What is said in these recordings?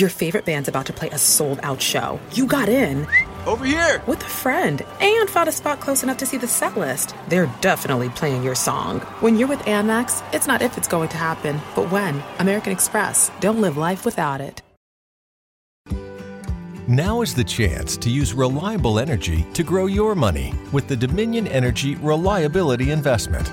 Your favorite band's about to play a sold out show. You got in. Over here! With a friend and found a spot close enough to see the set list. They're definitely playing your song. When you're with Amex, it's not if it's going to happen, but when. American Express. Don't live life without it. Now is the chance to use reliable energy to grow your money with the Dominion Energy Reliability Investment.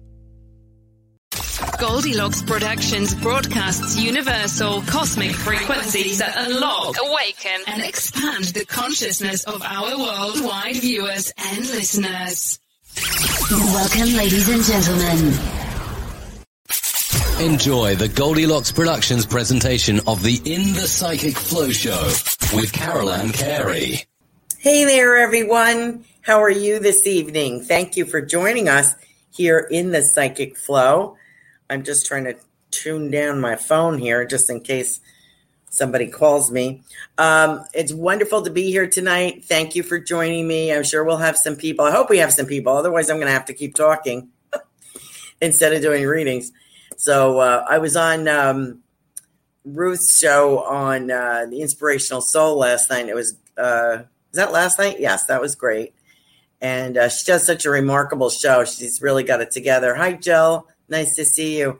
Goldilocks Productions broadcasts universal cosmic frequencies that unlock, awaken, and expand the consciousness of our worldwide viewers and listeners. Welcome, ladies and gentlemen. Enjoy the Goldilocks Productions presentation of the In the Psychic Flow Show with Carol Ann Carey. Hey there, everyone. How are you this evening? Thank you for joining us here in the Psychic Flow. I'm just trying to tune down my phone here just in case somebody calls me. Um, it's wonderful to be here tonight. Thank you for joining me. I'm sure we'll have some people. I hope we have some people. Otherwise, I'm going to have to keep talking instead of doing readings. So uh, I was on um, Ruth's show on uh, the Inspirational Soul last night. It was uh, was that last night? Yes, that was great. And uh, she does such a remarkable show. She's really got it together. Hi, Jill. Nice to see you.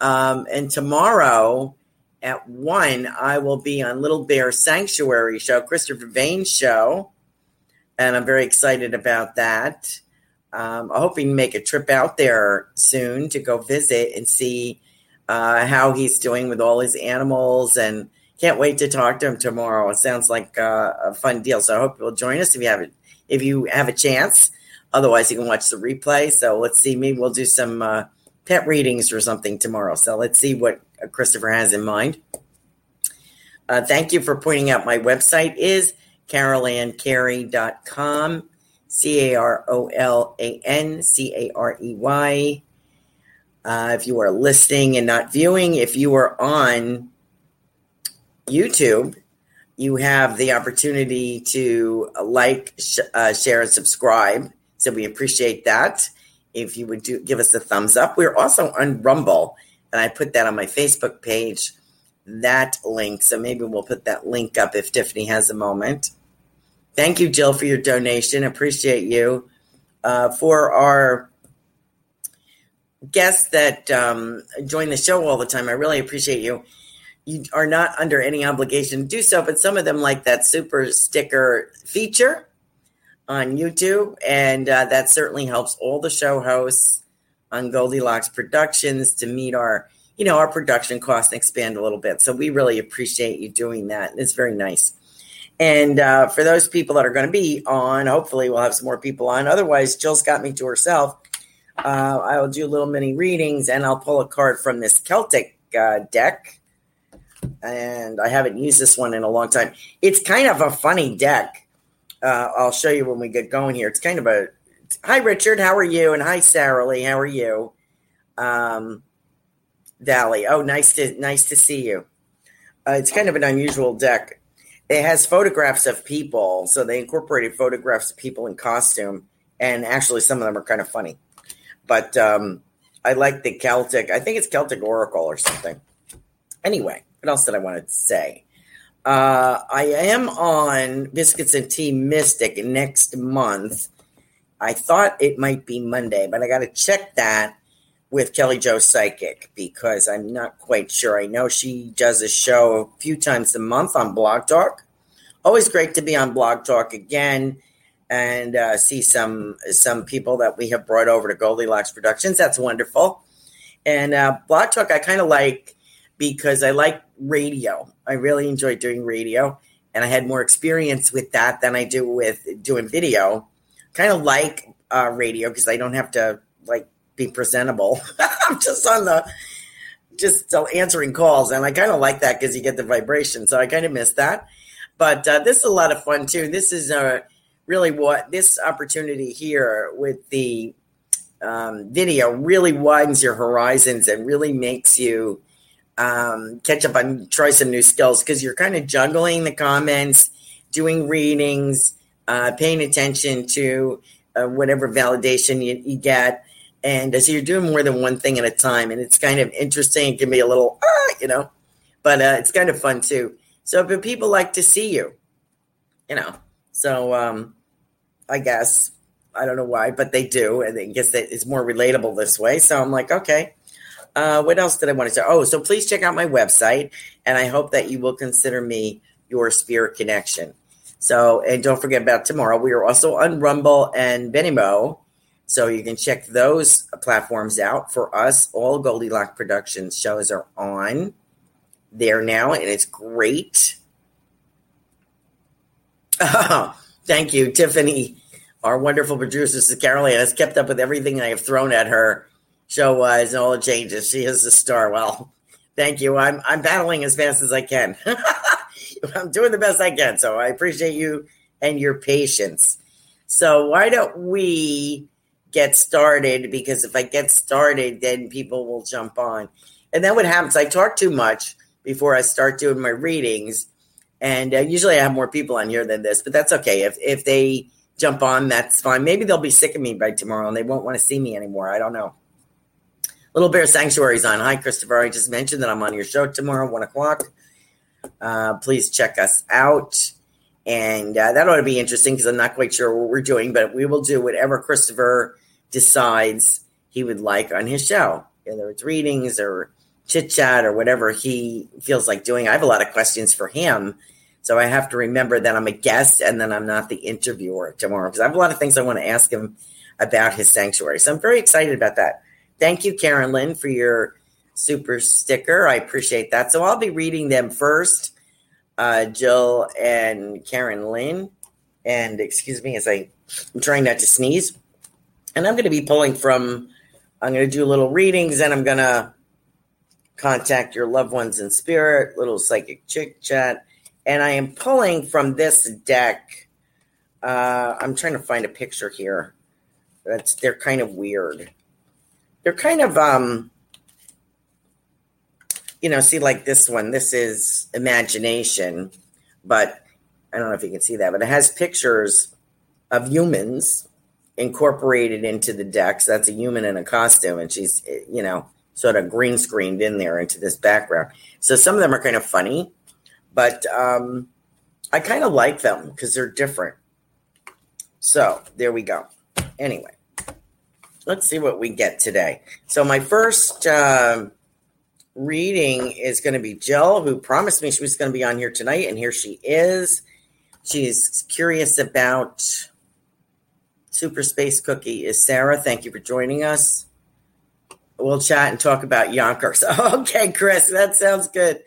Um, and tomorrow at one, I will be on Little Bear Sanctuary show, Christopher Vane's show, and I'm very excited about that. Um, I'm hoping to make a trip out there soon to go visit and see uh, how he's doing with all his animals, and can't wait to talk to him tomorrow. It sounds like uh, a fun deal. So I hope you'll join us if you have it, if you have a chance. Otherwise, you can watch the replay. So let's see. Maybe we'll do some. Uh, pet readings or something tomorrow. So let's see what Christopher has in mind. Uh, thank you for pointing out my website is carolancarey.com, C A R O L A N C A R E Y. Uh, if you are listening and not viewing, if you are on YouTube, you have the opportunity to like, sh- uh, share, and subscribe. So we appreciate that if you would do give us a thumbs up. We're also on Rumble, and I put that on my Facebook page. That link, so maybe we'll put that link up if Tiffany has a moment. Thank you, Jill, for your donation. Appreciate you. Uh, for our guests that um, join the show all the time, I really appreciate you. You are not under any obligation to do so, but some of them like that super sticker feature on YouTube, and uh, that certainly helps all the show hosts on Goldilocks Productions to meet our, you know, our production costs and expand a little bit. So we really appreciate you doing that. It's very nice. And uh, for those people that are going to be on, hopefully we'll have some more people on. Otherwise, Jill's got me to herself. Uh, I will do a little mini readings and I'll pull a card from this Celtic uh, deck. And I haven't used this one in a long time. It's kind of a funny deck. Uh, I'll show you when we get going here. It's kind of a hi Richard, how are you? And hi Sarah Lee, how are you? Um, Valley, oh nice to nice to see you. Uh, it's kind of an unusual deck. It has photographs of people, so they incorporated photographs of people in costume, and actually some of them are kind of funny. But um, I like the Celtic. I think it's Celtic Oracle or something. Anyway, what else did I want to say? Uh, I am on Biscuits and Tea Mystic next month. I thought it might be Monday, but I got to check that with Kelly Joe Psychic because I'm not quite sure. I know she does a show a few times a month on Blog Talk. Always great to be on Blog Talk again and uh, see some some people that we have brought over to Goldilocks Productions. That's wonderful. And uh, Blog Talk, I kind of like because I like radio. I really enjoyed doing radio, and I had more experience with that than I do with doing video. Kind of like uh, radio because I don't have to like be presentable. I'm just on the just answering calls, and I kind of like that because you get the vibration. So I kind of miss that. But uh, this is a lot of fun too. This is uh, really what this opportunity here with the um, video really widens your horizons and really makes you um, catch up on try some new skills because you're kind of juggling the comments, doing readings, uh, paying attention to uh, whatever validation you, you get. And so you're doing more than one thing at a time. And it's kind of interesting. It can be a little, ah, you know, but uh, it's kind of fun too. So, but people like to see you, you know. So, um, I guess I don't know why, but they do, and I guess it's more relatable this way. So I'm like, okay, uh, what else did I want to say? Oh, so please check out my website, and I hope that you will consider me your spirit connection. So, and don't forget about tomorrow. We are also on Rumble and Venimo, so you can check those platforms out for us. All Goldilocks Productions shows are on there now, and it's great. Oh, thank you, Tiffany. Our wonderful producer, Is Caroline, has kept up with everything I have thrown at her show wise and all the changes. She is a star. Well, thank you. I'm I'm battling as fast as I can. I'm doing the best I can. So I appreciate you and your patience. So why don't we get started? Because if I get started, then people will jump on. And then what happens? I talk too much before I start doing my readings. And uh, usually I have more people on here than this, but that's okay. If if they jump on, that's fine. Maybe they'll be sick of me by tomorrow and they won't want to see me anymore. I don't know. Little Bear Sanctuary's on. Hi, Christopher. I just mentioned that I'm on your show tomorrow, one o'clock. Uh, please check us out. And uh, that ought to be interesting because I'm not quite sure what we're doing, but we will do whatever Christopher decides he would like on his show, whether it's readings or chit chat or whatever he feels like doing. I have a lot of questions for him. So I have to remember that I'm a guest and then I'm not the interviewer tomorrow because I have a lot of things I want to ask him about his sanctuary. So I'm very excited about that. Thank you, Karen Lynn, for your super sticker. I appreciate that. So I'll be reading them first, uh, Jill and Karen Lynn. And excuse me as I, I'm trying not to sneeze. And I'm going to be pulling from, I'm going to do little readings and I'm going to contact your loved ones in spirit, little psychic chit chat. And I am pulling from this deck. Uh, I'm trying to find a picture here. That's they're kind of weird they're kind of um you know see like this one this is imagination but i don't know if you can see that but it has pictures of humans incorporated into the deck. So that's a human in a costume and she's you know sort of green screened in there into this background. So some of them are kind of funny but um i kind of like them because they're different. So there we go. Anyway let's see what we get today. So my first uh, reading is going to be Jill, who promised me she was going to be on here tonight, and here she is. She's curious about Super Space Cookie. Is Sarah? Thank you for joining us. We'll chat and talk about Yonkers. okay, Chris, that sounds good.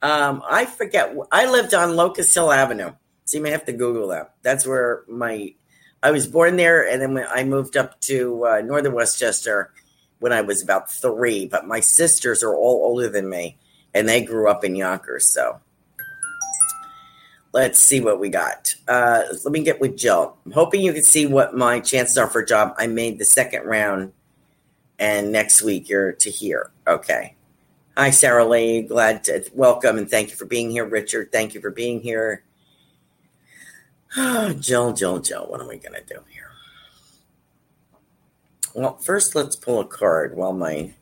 Um, I forget. I lived on Locust Hill Avenue. So you may have to Google that. That's where my I was born there, and then I moved up to uh, northern Westchester when I was about three. But my sisters are all older than me, and they grew up in Yonkers. So let's see what we got. Uh, let me get with Jill. I'm hoping you can see what my chances are for a job. I made the second round, and next week you're to hear. Okay. Hi, Sarah Lee. Glad to welcome and thank you for being here. Richard, thank you for being here. Oh, Jill, Jill, Jill, what am I going to do here? Well, first, let's pull a card while my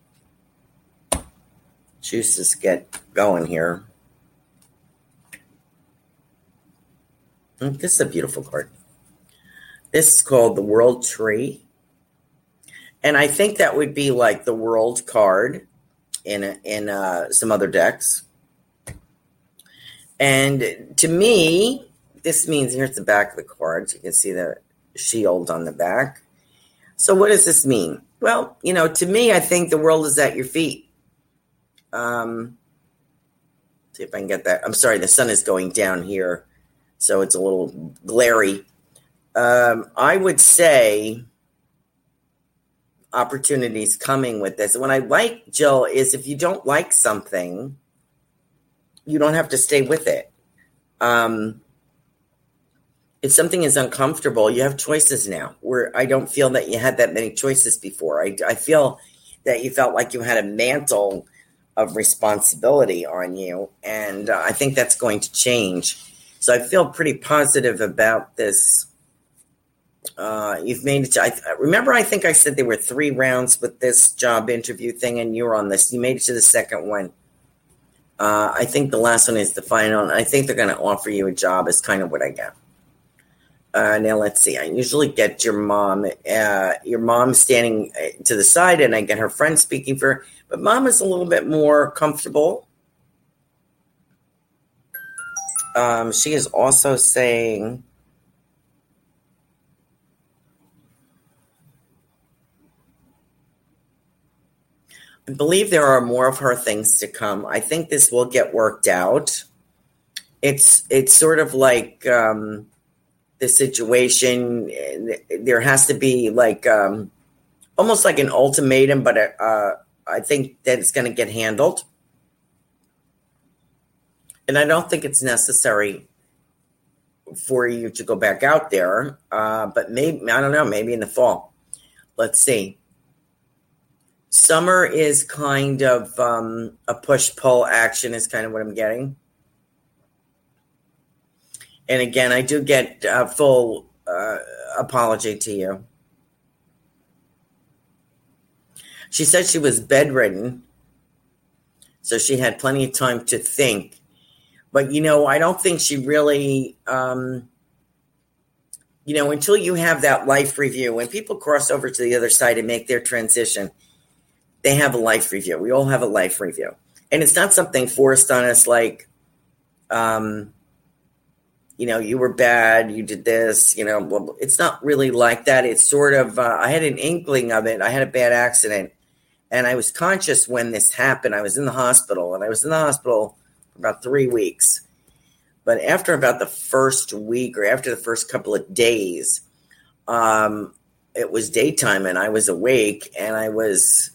juices get going here. Hmm, this is a beautiful card. This is called the World Tree. And I think that would be like the World card in a, in uh, some other decks. And to me, this means here's the back of the cards. You can see the shield on the back. So, what does this mean? Well, you know, to me, I think the world is at your feet. Um, see if I can get that. I'm sorry, the sun is going down here, so it's a little glary. Um, I would say opportunities coming with this. What I like, Jill, is if you don't like something, you don't have to stay with it. Um, if something is uncomfortable, you have choices now. Where I don't feel that you had that many choices before. I, I feel that you felt like you had a mantle of responsibility on you, and uh, I think that's going to change. So I feel pretty positive about this. Uh, you've made it. To, I remember. I think I said there were three rounds with this job interview thing, and you were on this. You made it to the second one. Uh, I think the last one is the final, I think they're going to offer you a job. Is kind of what I get. Uh, now let's see. I usually get your mom, uh, your mom standing uh, to the side, and I get her friend speaking for. Her. But mom is a little bit more comfortable. Um, she is also saying. I believe there are more of her things to come. I think this will get worked out. It's it's sort of like um, the situation. There has to be like um, almost like an ultimatum, but uh, I think that it's going to get handled. And I don't think it's necessary for you to go back out there, uh, but maybe, I don't know, maybe in the fall. Let's see. Summer is kind of um, a push pull action, is kind of what I'm getting. And again, I do get a full uh, apology to you. She said she was bedridden, so she had plenty of time to think. But, you know, I don't think she really, um, you know, until you have that life review, when people cross over to the other side and make their transition, they have a life review. We all have a life review. And it's not something forced on us like, um, you know, you were bad, you did this, you know, it's not really like that. It's sort of, uh, I had an inkling of it. I had a bad accident and I was conscious when this happened. I was in the hospital and I was in the hospital for about three weeks. But after about the first week or after the first couple of days, um, it was daytime and I was awake and I was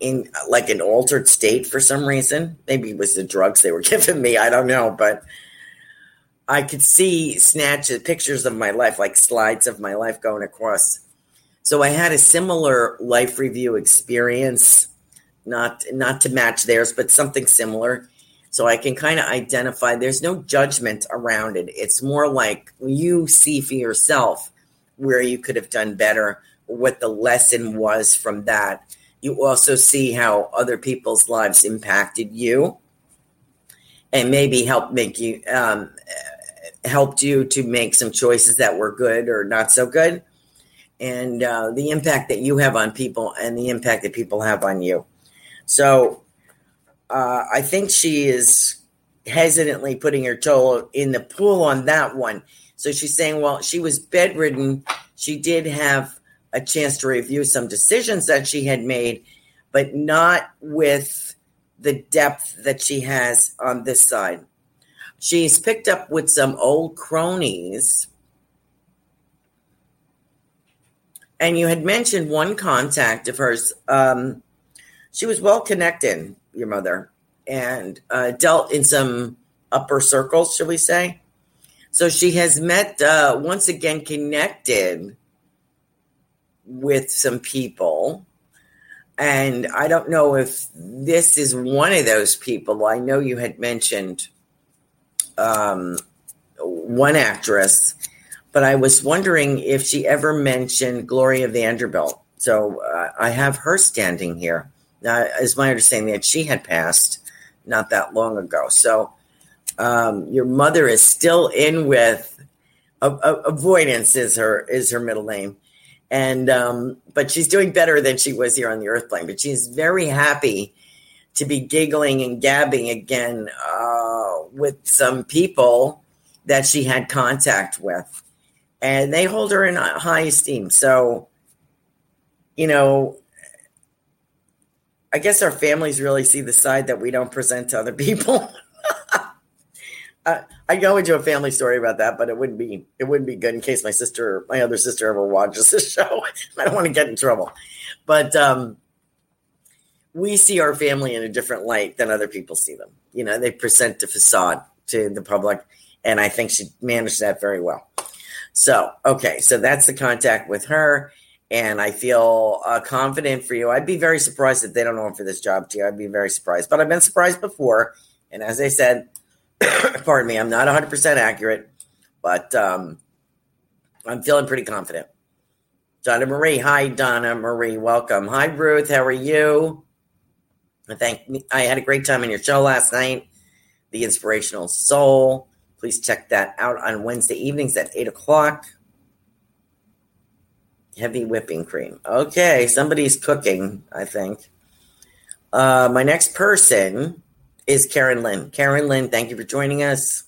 in like an altered state for some reason. Maybe it was the drugs they were giving me. I don't know, but I could see snatches, pictures of my life, like slides of my life going across. So I had a similar life review experience, not not to match theirs, but something similar. So I can kind of identify. There's no judgment around it. It's more like you see for yourself where you could have done better, what the lesson was from that. You also see how other people's lives impacted you, and maybe help make you um, helped you to make some choices that were good or not so good. And uh, the impact that you have on people and the impact that people have on you. So uh, i think she is hesitantly putting her toe in the pool on that one. So she's saying well she was bedridden. She did have a chance to review some decisions that she had made but not with the depth that she has on this side she's picked up with some old cronies. And you had mentioned one contact of hers. Um, she was well connected, your mother, and uh, dealt in some upper circles, shall we say. So she has met, uh, once again, connected with some people. And I don't know if this is one of those people. I know you had mentioned um, one actress, but I was wondering if she ever mentioned Gloria Vanderbilt. So uh, I have her standing here. Now, it's my understanding that she had passed not that long ago. So um, your mother is still in with avoidance is her is her middle name and um, but she's doing better than she was here on the earth plane but she's very happy to be giggling and gabbing again uh, with some people that she had contact with and they hold her in high esteem so you know i guess our families really see the side that we don't present to other people uh, I go into a family story about that, but it wouldn't be it wouldn't be good in case my sister, my other sister, ever watches this show. I don't want to get in trouble. But um, we see our family in a different light than other people see them. You know, they present a facade to the public, and I think she managed that very well. So, okay, so that's the contact with her, and I feel uh, confident for you. I'd be very surprised if they don't offer this job to you. I'd be very surprised, but I've been surprised before, and as I said pardon me, I'm not 100% accurate, but um, I'm feeling pretty confident. Donna Marie. Hi, Donna Marie. Welcome. Hi, Ruth. How are you? I thank I had a great time on your show last night, The Inspirational Soul. Please check that out on Wednesday evenings at 8 o'clock. Heavy whipping cream. Okay, somebody's cooking, I think. Uh, my next person is Karen Lynn. Karen Lynn, thank you for joining us.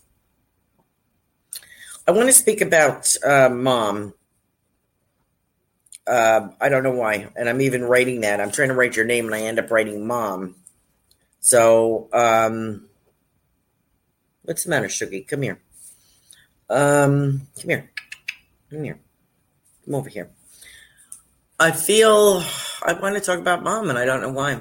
I want to speak about uh, mom. Uh, I don't know why, and I'm even writing that. I'm trying to write your name, and I end up writing mom. So, um, what's the matter, Shuggy? Come here. Um, come here. Come here. Come over here. I feel I want to talk about mom, and I don't know why.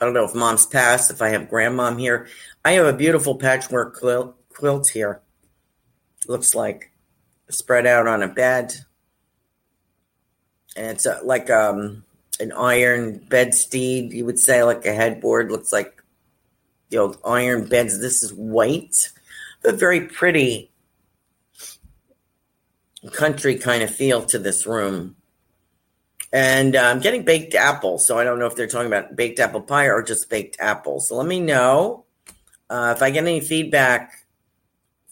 I don't know if mom's passed, if I have grandmom here. I have a beautiful patchwork quilt, quilt here. Looks like spread out on a bed. And it's a, like um, an iron bedstead, you would say, like a headboard. Looks like the old iron beds. This is white, but very pretty country kind of feel to this room. And uh, I'm getting baked apples. So I don't know if they're talking about baked apple pie or just baked apples. So let me know uh, if I get any feedback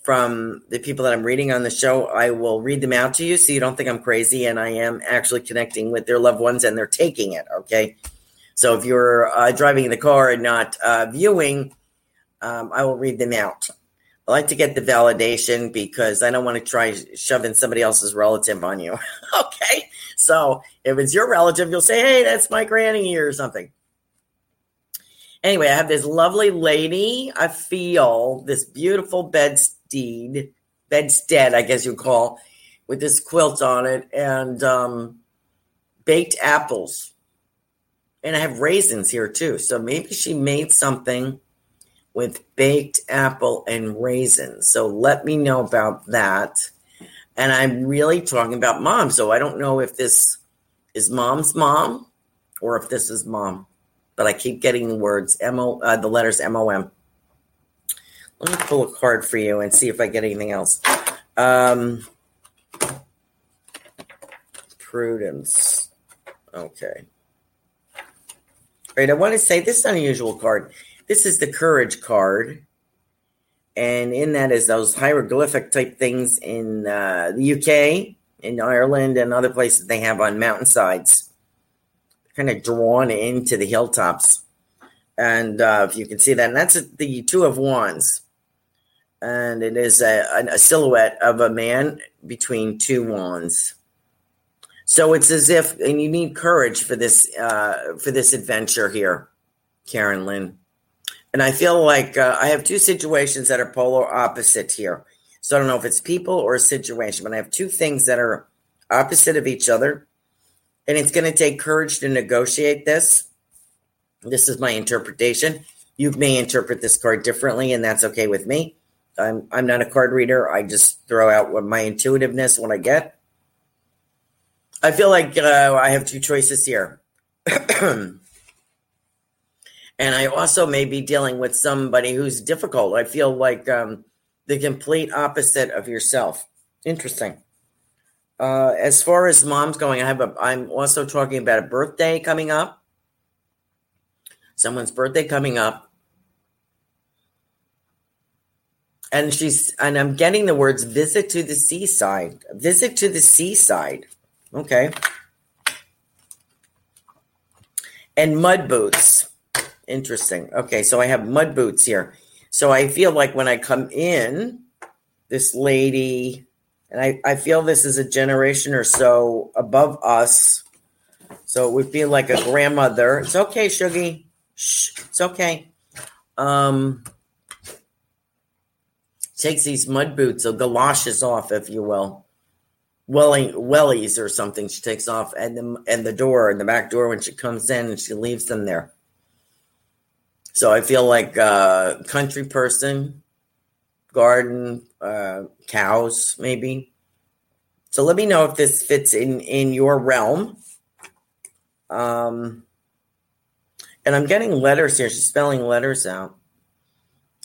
from the people that I'm reading on the show. I will read them out to you so you don't think I'm crazy and I am actually connecting with their loved ones and they're taking it. Okay. So if you're uh, driving in the car and not uh, viewing, um, I will read them out. I like to get the validation because I don't want to try shoving somebody else's relative on you. okay. So if it's your relative, you'll say, hey, that's my granny or something. Anyway, I have this lovely lady. I feel this beautiful bedstead, bedstead, I guess you call, with this quilt on it and um, baked apples. And I have raisins here too. So maybe she made something with baked apple and raisins. So let me know about that. And I'm really talking about mom. So I don't know if this is mom's mom or if this is mom, but I keep getting the words M O, uh, the letters M O M. Let me pull a card for you and see if I get anything else. Um, prudence. Okay. All right. I want to say this is an unusual card. This is the courage card and in that is those hieroglyphic type things in uh, the UK, in Ireland, and other places they have on mountainsides, kind of drawn into the hilltops. And uh, if you can see that, and that's the Two of Wands, and it is a, a silhouette of a man between two wands. So it's as if, and you need courage for this uh, for this adventure here, Karen Lynn And I feel like uh, I have two situations that are polar opposite here. So I don't know if it's people or a situation, but I have two things that are opposite of each other. And it's going to take courage to negotiate this. This is my interpretation. You may interpret this card differently, and that's okay with me. I'm I'm not a card reader. I just throw out what my intuitiveness what I get. I feel like uh, I have two choices here. and I also may be dealing with somebody who's difficult. I feel like um, the complete opposite of yourself. Interesting. Uh, as far as mom's going, I have a. I'm also talking about a birthday coming up. Someone's birthday coming up, and she's and I'm getting the words "visit to the seaside." Visit to the seaside. Okay. And mud boots. Interesting. Okay, so I have mud boots here. So I feel like when I come in, this lady and I, I feel this is a generation or so above us. So it would feel like a grandmother. It's okay, Shuggy. Shh, it's okay. Um, takes these mud boots or galoshes off, if you will. Welly, wellies or something she takes off and the, and the door and the back door when she comes in and she leaves them there. So I feel like a country person garden, uh, cows, maybe. So let me know if this fits in in your realm. Um, and I'm getting letters here. She's spelling letters out,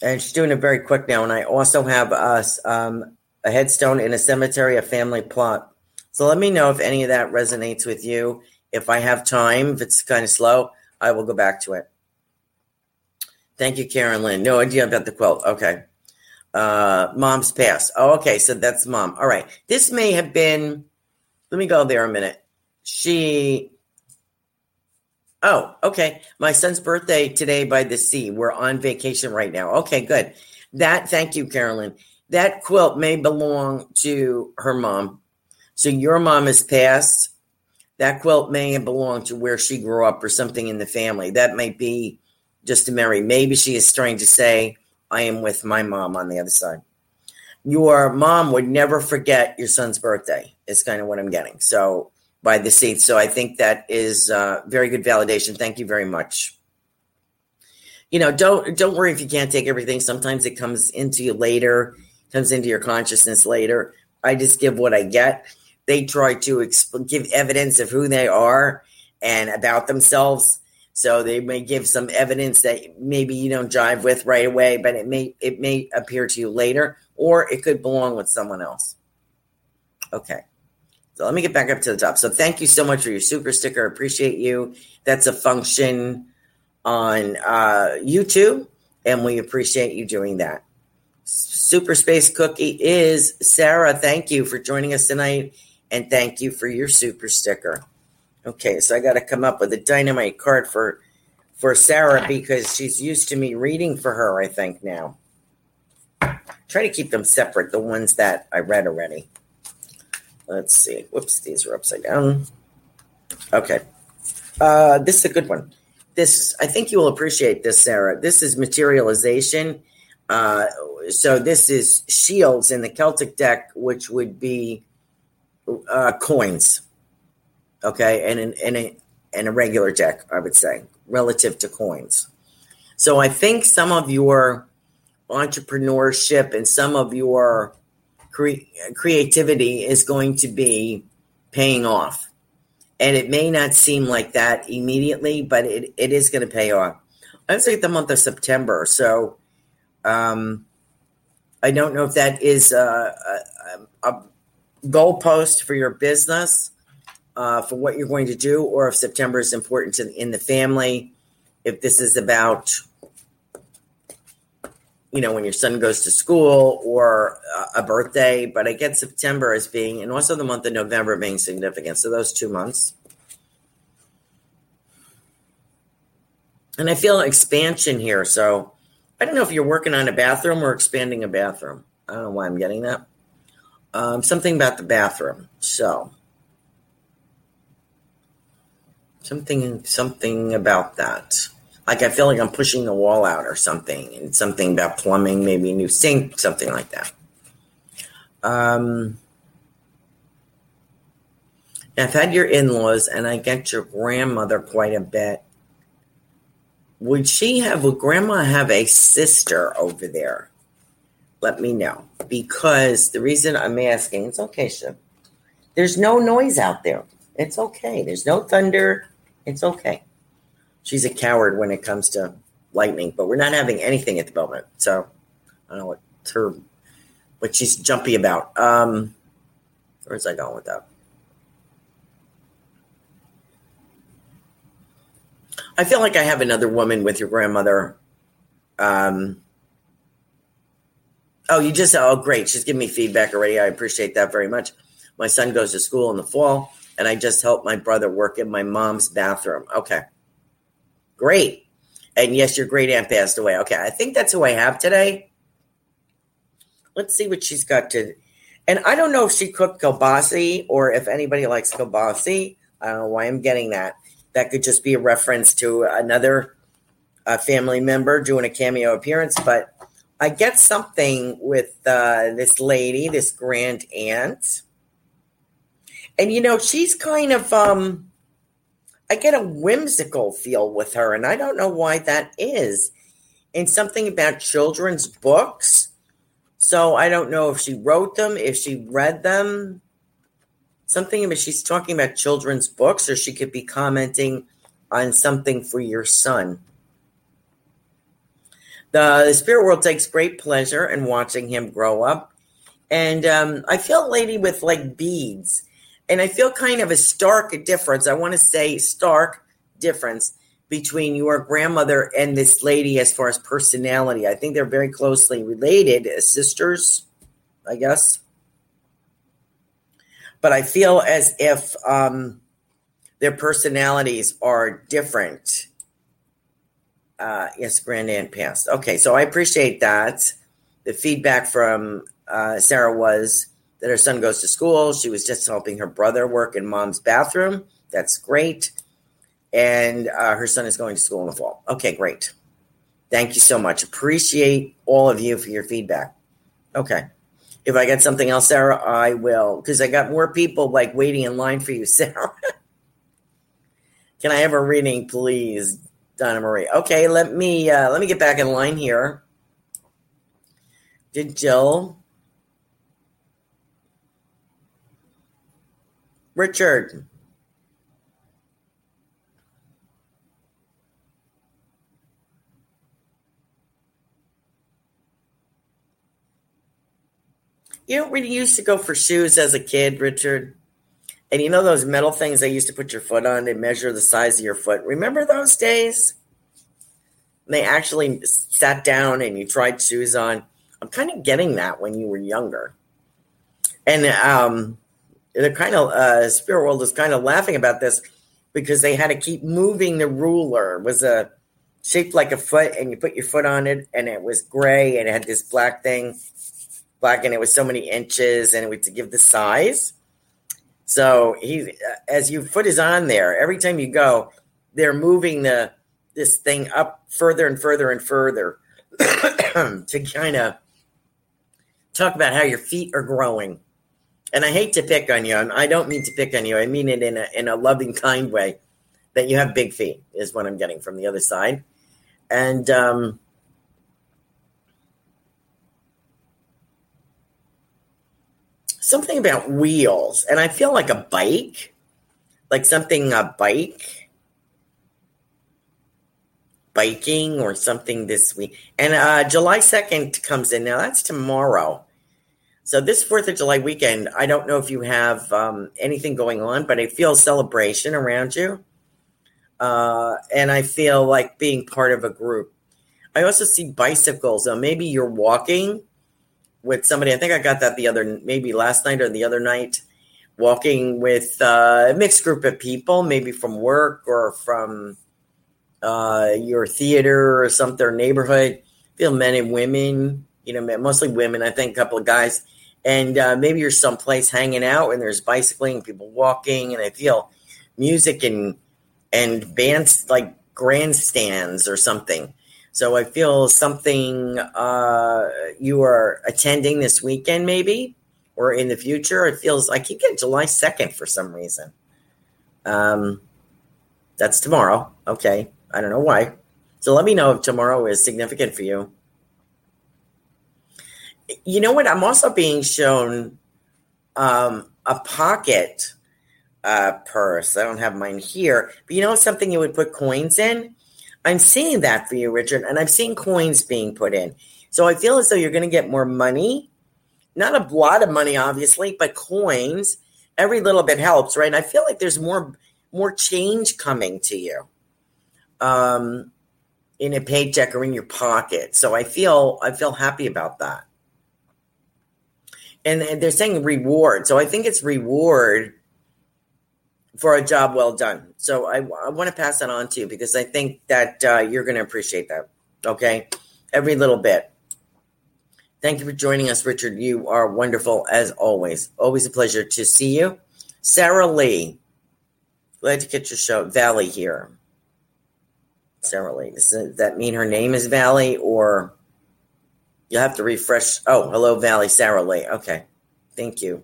and she's doing it very quick now. And I also have us um, a headstone in a cemetery, a family plot. So let me know if any of that resonates with you. If I have time, if it's kind of slow, I will go back to it. Thank you, Karen Lynn. No idea about the quilt. Okay uh, mom's passed. Oh, okay. So that's mom. All right. This may have been, let me go there a minute. She, oh, okay. My son's birthday today by the sea. We're on vacation right now. Okay, good. That, thank you, Carolyn. That quilt may belong to her mom. So your mom has passed. That quilt may have belonged to where she grew up or something in the family. That might be just a memory. Maybe she is trying to say, I am with my mom on the other side. Your mom would never forget your son's birthday, is kind of what I'm getting. So, by the seat. So, I think that is uh, very good validation. Thank you very much. You know, don't don't worry if you can't take everything. Sometimes it comes into you later, comes into your consciousness later. I just give what I get. They try to exp- give evidence of who they are and about themselves so they may give some evidence that maybe you don't jive with right away, but it may it may appear to you later, or it could belong with someone else. Okay. So let me get back up to the top. So thank you so much for your super sticker. Appreciate you. That's a function on uh, YouTube, and we appreciate you doing that. Super Space Cookie is Sarah. Thank you for joining us tonight, and thank you for your super sticker. Okay, so I got to come up with a dynamite card for for Sarah because she's used to me reading for her. I think now. Try to keep them separate. The ones that I read already. Let's see. Whoops, these are upside down. Okay, uh, this is a good one. This I think you will appreciate this, Sarah. This is materialization. Uh, so this is shields in the Celtic deck, which would be uh, coins okay, and in, in a in a regular deck, I would say, relative to coins. So I think some of your entrepreneurship and some of your cre- creativity is going to be paying off. And it may not seem like that immediately, but it, it is going to pay off. I'd say the month of September. So um, I don't know if that is a, a, a goalpost for your business uh, for what you're going to do, or if September is important to, in the family, if this is about, you know, when your son goes to school or a birthday. But I get September as being, and also the month of November being significant. So those two months. And I feel expansion here. So I don't know if you're working on a bathroom or expanding a bathroom. I don't know why I'm getting that. Um, something about the bathroom. So something something about that. Like I feel like I'm pushing the wall out or something, and something about plumbing, maybe a new sink, something like that. Um, I've had your in laws, and I get your grandmother quite a bit. Would she have, would grandma have a sister over there? Let me know. Because the reason I'm asking, it's okay, Shiv. There's no noise out there. It's okay. There's no thunder. It's okay. She's a coward when it comes to lightning, but we're not having anything at the moment. So I don't know what her, what she's jumpy about. Um, where's I going with that? I feel like I have another woman with your grandmother. Um, oh, you just, oh, great. She's giving me feedback already. I appreciate that very much. My son goes to school in the fall, and I just helped my brother work in my mom's bathroom. Okay. Great. And yes, your great aunt passed away. Okay. I think that's who I have today. Let's see what she's got to. And I don't know if she cooked kielbasa or if anybody likes kielbasa. I don't know why I'm getting that that could just be a reference to another uh, family member doing a cameo appearance. But I get something with uh, this lady, this grand aunt. And, you know, she's kind of, um, I get a whimsical feel with her. And I don't know why that is. And something about children's books. So I don't know if she wrote them, if she read them something about she's talking about children's books, or she could be commenting on something for your son. The, the spirit world takes great pleasure in watching him grow up. And um, I feel a lady with like beads. And I feel kind of a stark difference. I want to say stark difference between your grandmother and this lady as far as personality. I think they're very closely related as sisters, I guess but I feel as if um, their personalities are different. Uh, yes, Grand Aunt passed. Okay, so I appreciate that. The feedback from uh, Sarah was that her son goes to school. She was just helping her brother work in mom's bathroom. That's great. And uh, her son is going to school in the fall. Okay, great. Thank you so much. Appreciate all of you for your feedback. Okay. If I get something else, Sarah, I will because I got more people like waiting in line for you, Sarah. Can I have a reading, please, Donna Marie? Okay, let me uh, let me get back in line here. Did Jill? Richard. You know, we used to go for shoes as a kid, Richard. And you know those metal things they used to put your foot on to measure the size of your foot? Remember those days? they actually sat down and you tried shoes on. I'm kind of getting that when you were younger. And um, the kind of uh, spirit world is kind of laughing about this because they had to keep moving the ruler. It was a shaped like a foot, and you put your foot on it, and it was gray, and it had this black thing black and it was so many inches and it would to give the size. So he, as your foot is on there, every time you go, they're moving the this thing up further and further and further to kind of talk about how your feet are growing. And I hate to pick on you. and I don't mean to pick on you. I mean it in a in a loving, kind way. That you have big feet is what I'm getting from the other side. And um, something about wheels, and I feel like a bike, like something a bike, biking or something this week. And uh, July second comes in now. That's tomorrow. So this Fourth of July weekend, I don't know if you have um, anything going on, but I feel celebration around you, uh, and I feel like being part of a group. I also see bicycles. So maybe you're walking with somebody. I think I got that the other maybe last night or the other night. Walking with uh, a mixed group of people, maybe from work or from uh, your theater or something, or neighborhood. Feel men and women, you know, mostly women. I think a couple of guys, and uh, maybe you're someplace hanging out and there's bicycling, people walking, and I feel music and and bands like grandstands or something. So I feel something uh, you are attending this weekend, maybe, or in the future. It feels I keep getting July 2nd for some reason. Um, that's tomorrow. Okay. I don't know why. So let me know if tomorrow is significant for you. You know what? I'm also being shown um, a pocket uh, purse. I don't have mine here, but you know something you would put coins in? I'm seeing that for you, Richard, and I've seen coins being put in. So I feel as though you're going to get more money. Not a lot of money, obviously, but coins. Every little bit helps, right? And I feel like there's more more change coming to you. Um, in a paycheck or in your pocket. So I feel I feel happy about that. And, they're saying reward. So I think it's reward for a job well done. So I, I want to pass that on to you because I think that uh, you're going to appreciate that. Okay. Every little bit. Thank you for joining us, Richard. You are wonderful as always. Always a pleasure to see you. Sarah Lee. Glad to get your show. Valley here. Sarah Lee. Does that mean her name is Valley or you'll have to refresh? Oh, hello, Valley. Sarah Lee. Okay. Thank you.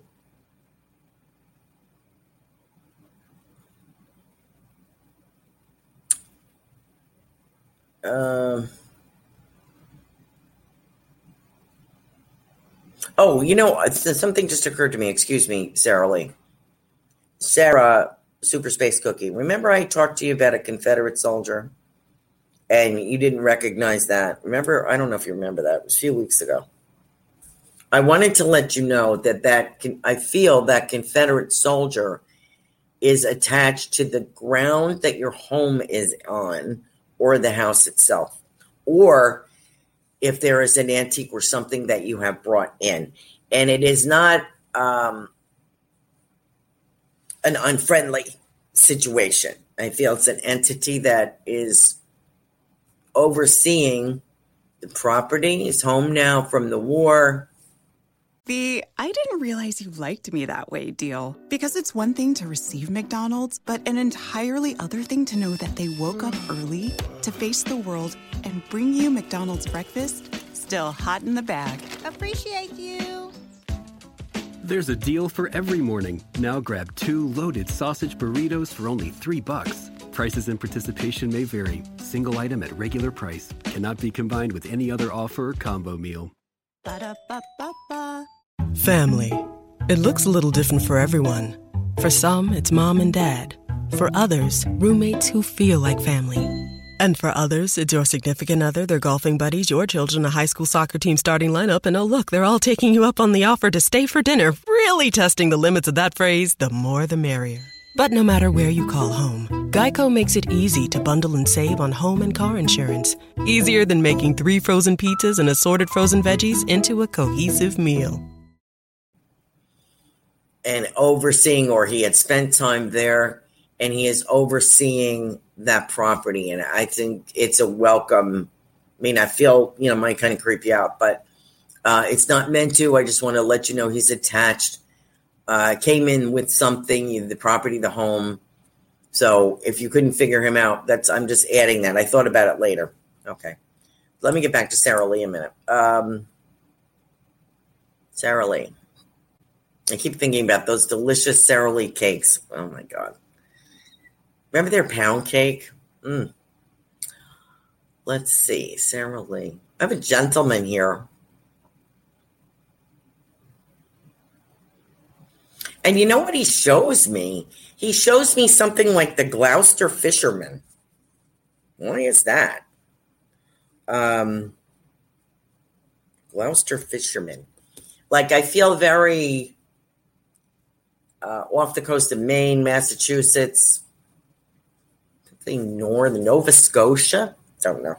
Um. Oh, you know, something just occurred to me. Excuse me, Sarah Lee. Sarah, Super Space Cookie. Remember, I talked to you about a Confederate soldier, and you didn't recognize that. Remember, I don't know if you remember that. It was a few weeks ago. I wanted to let you know that that can, I feel that Confederate soldier is attached to the ground that your home is on or the house itself, or if there is an antique or something that you have brought in. And it is not um, an unfriendly situation. I feel it's an entity that is overseeing the property, his home now from the war, the I didn't realize you liked me that way deal. Because it's one thing to receive McDonald's, but an entirely other thing to know that they woke up early to face the world and bring you McDonald's breakfast still hot in the bag. Appreciate you. There's a deal for every morning. Now grab two loaded sausage burritos for only three bucks. Prices and participation may vary. Single item at regular price cannot be combined with any other offer or combo meal. Ba-da-ba-ba-ba. Family. It looks a little different for everyone. For some, it's mom and dad. For others, roommates who feel like family. And for others, it's your significant other, their golfing buddies, your children, a high school soccer team starting lineup, and oh, look, they're all taking you up on the offer to stay for dinner, really testing the limits of that phrase the more the merrier. But no matter where you call home, Geico makes it easy to bundle and save on home and car insurance. Easier than making three frozen pizzas and assorted frozen veggies into a cohesive meal and overseeing, or he had spent time there and he is overseeing that property. And I think it's a welcome. I mean, I feel, you know, might kind of creep you out, but uh, it's not meant to. I just want to let you know he's attached. Uh, came in with something, the property, the home. So if you couldn't figure him out, that's I'm just adding that. I thought about it later. Okay. Let me get back to Sarah Lee a minute. Um, Sarah Lee. I keep thinking about those delicious Sara Lee cakes. Oh my god! Remember their pound cake? Mm. Let's see, Sara Lee. I have a gentleman here. And you know what he shows me? He shows me something like the Gloucester Fisherman. Why is that? Um, Gloucester Fisherman. Like I feel very uh, off the coast of Maine, Massachusetts, something north, Nova Scotia. Don't know.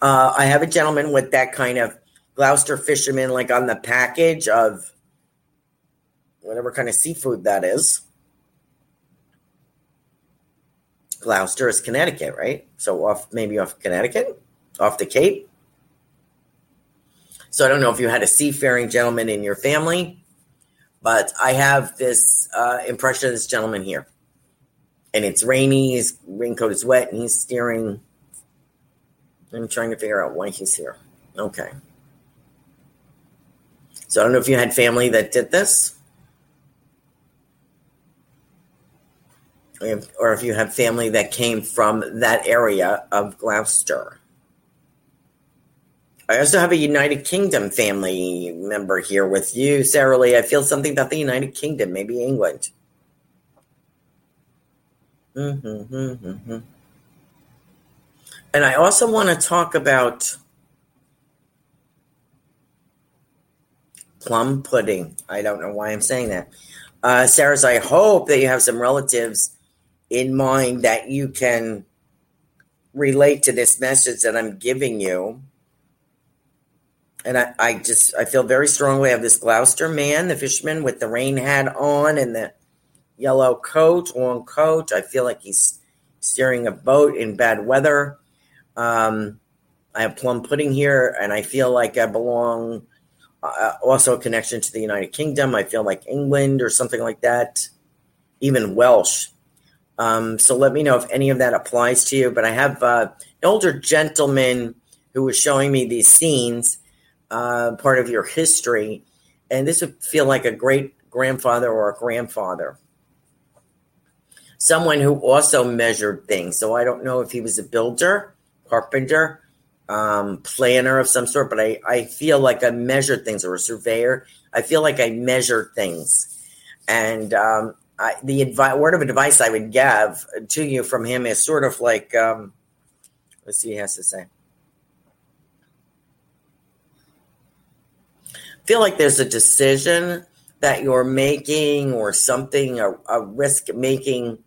Uh, I have a gentleman with that kind of Gloucester fisherman, like on the package of whatever kind of seafood that is. Gloucester is Connecticut, right? So off maybe off Connecticut, off the Cape. So I don't know if you had a seafaring gentleman in your family but I have this uh, impression of this gentleman here. and it's rainy. His raincoat is wet, and he's steering. I'm trying to figure out why he's here. Okay. So I don't know if you had family that did this. Or if you have family that came from that area of Gloucester. I also have a United Kingdom family member here with you, Sarah Lee. I feel something about the United Kingdom, maybe England. Mm-hmm, mm-hmm. And I also want to talk about plum pudding. I don't know why I'm saying that. Uh, Sarah's, I hope that you have some relatives in mind that you can relate to this message that I'm giving you. And I, I just I feel very strongly I have this Gloucester man, the fisherman with the rain hat on and the yellow coat, long coat. I feel like he's steering a boat in bad weather. Um, I have plum pudding here, and I feel like I belong. Uh, also, a connection to the United Kingdom. I feel like England or something like that, even Welsh. Um, so let me know if any of that applies to you. But I have uh, an older gentleman who was showing me these scenes, uh, part of your history, and this would feel like a great grandfather or a grandfather someone who also measured things. So I don't know if he was a builder, carpenter, um, planner of some sort, but I, I feel like I measured things or a surveyor. I feel like I measured things. And um, I, the advi- word of advice I would give to you from him is sort of like, um, let's see he has to say. feel like there's a decision that you're making or something, a, a risk making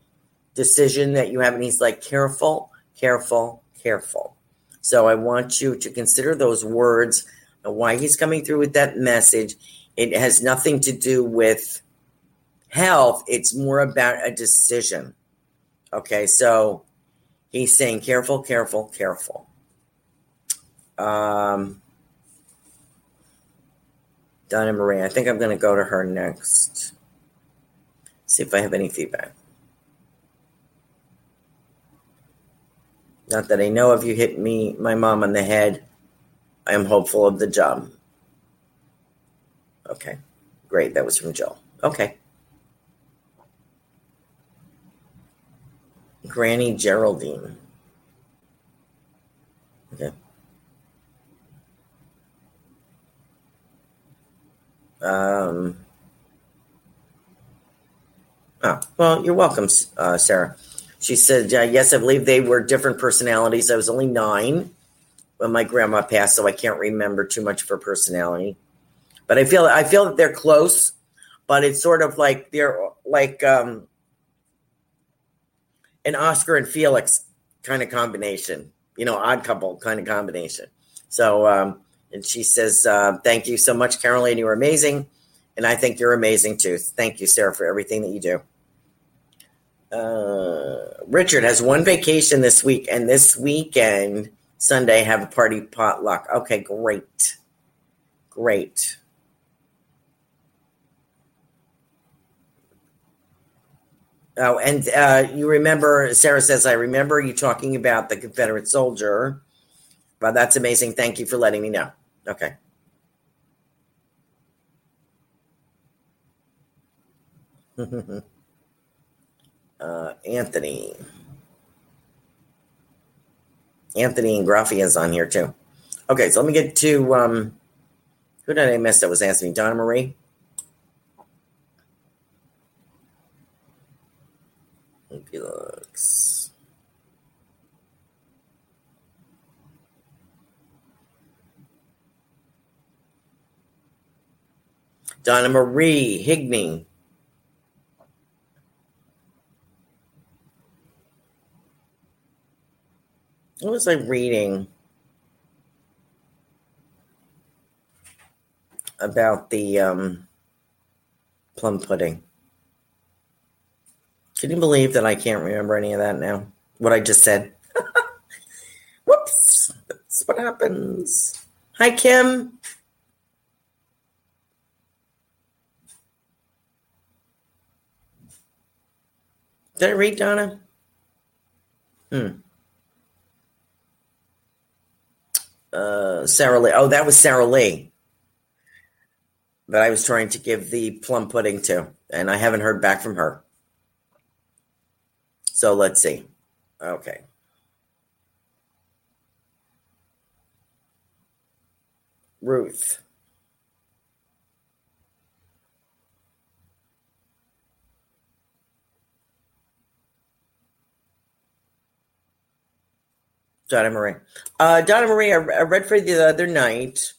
decision that you have. And he's like, careful, careful, careful. So I want you to consider those words and why he's coming through with that message. It has nothing to do with health, it's more about a decision. Okay, so he's saying, careful, careful, careful. Um, Donna Marie, I think I'm going to go to her next. See if I have any feedback. Not that I know of. You hit me, my mom, on the head. I am hopeful of the job. Okay, great. That was from Joe. Okay. Granny Geraldine. Okay. Um. Oh, well, you're welcome, uh, Sarah. She said, uh, Yes, I believe they were different personalities. I was only nine when my grandma passed, so I can't remember too much of her personality. But I feel I feel that they're close, but it's sort of like they're like um, an Oscar and Felix kind of combination, you know, odd couple kind of combination. So, um, and she says, uh, Thank you so much, Caroline. You are amazing. And I think you're amazing too. Thank you, Sarah, for everything that you do. Uh, Richard has one vacation this week, and this weekend, Sunday, have a party potluck. Okay, great. Great. Oh, and uh, you remember, Sarah says, I remember you talking about the Confederate soldier. Well, that's amazing. Thank you for letting me know. Okay. uh, Anthony. Anthony and Graffy is on here too. Okay, so let me get to um, who did I miss that was asking? Donna Marie. Donna Marie Higney. What was I reading about the um, plum pudding? Can you believe that I can't remember any of that now? What I just said. Whoops. That's what happens. Hi, Kim. Did I read Donna? Hmm. Uh, Sarah Lee. Oh, that was Sarah Lee that I was trying to give the plum pudding to, and I haven't heard back from her. So let's see. Okay. Ruth. Donna Marie. Uh, Donna Marie, I, I read for you the other night,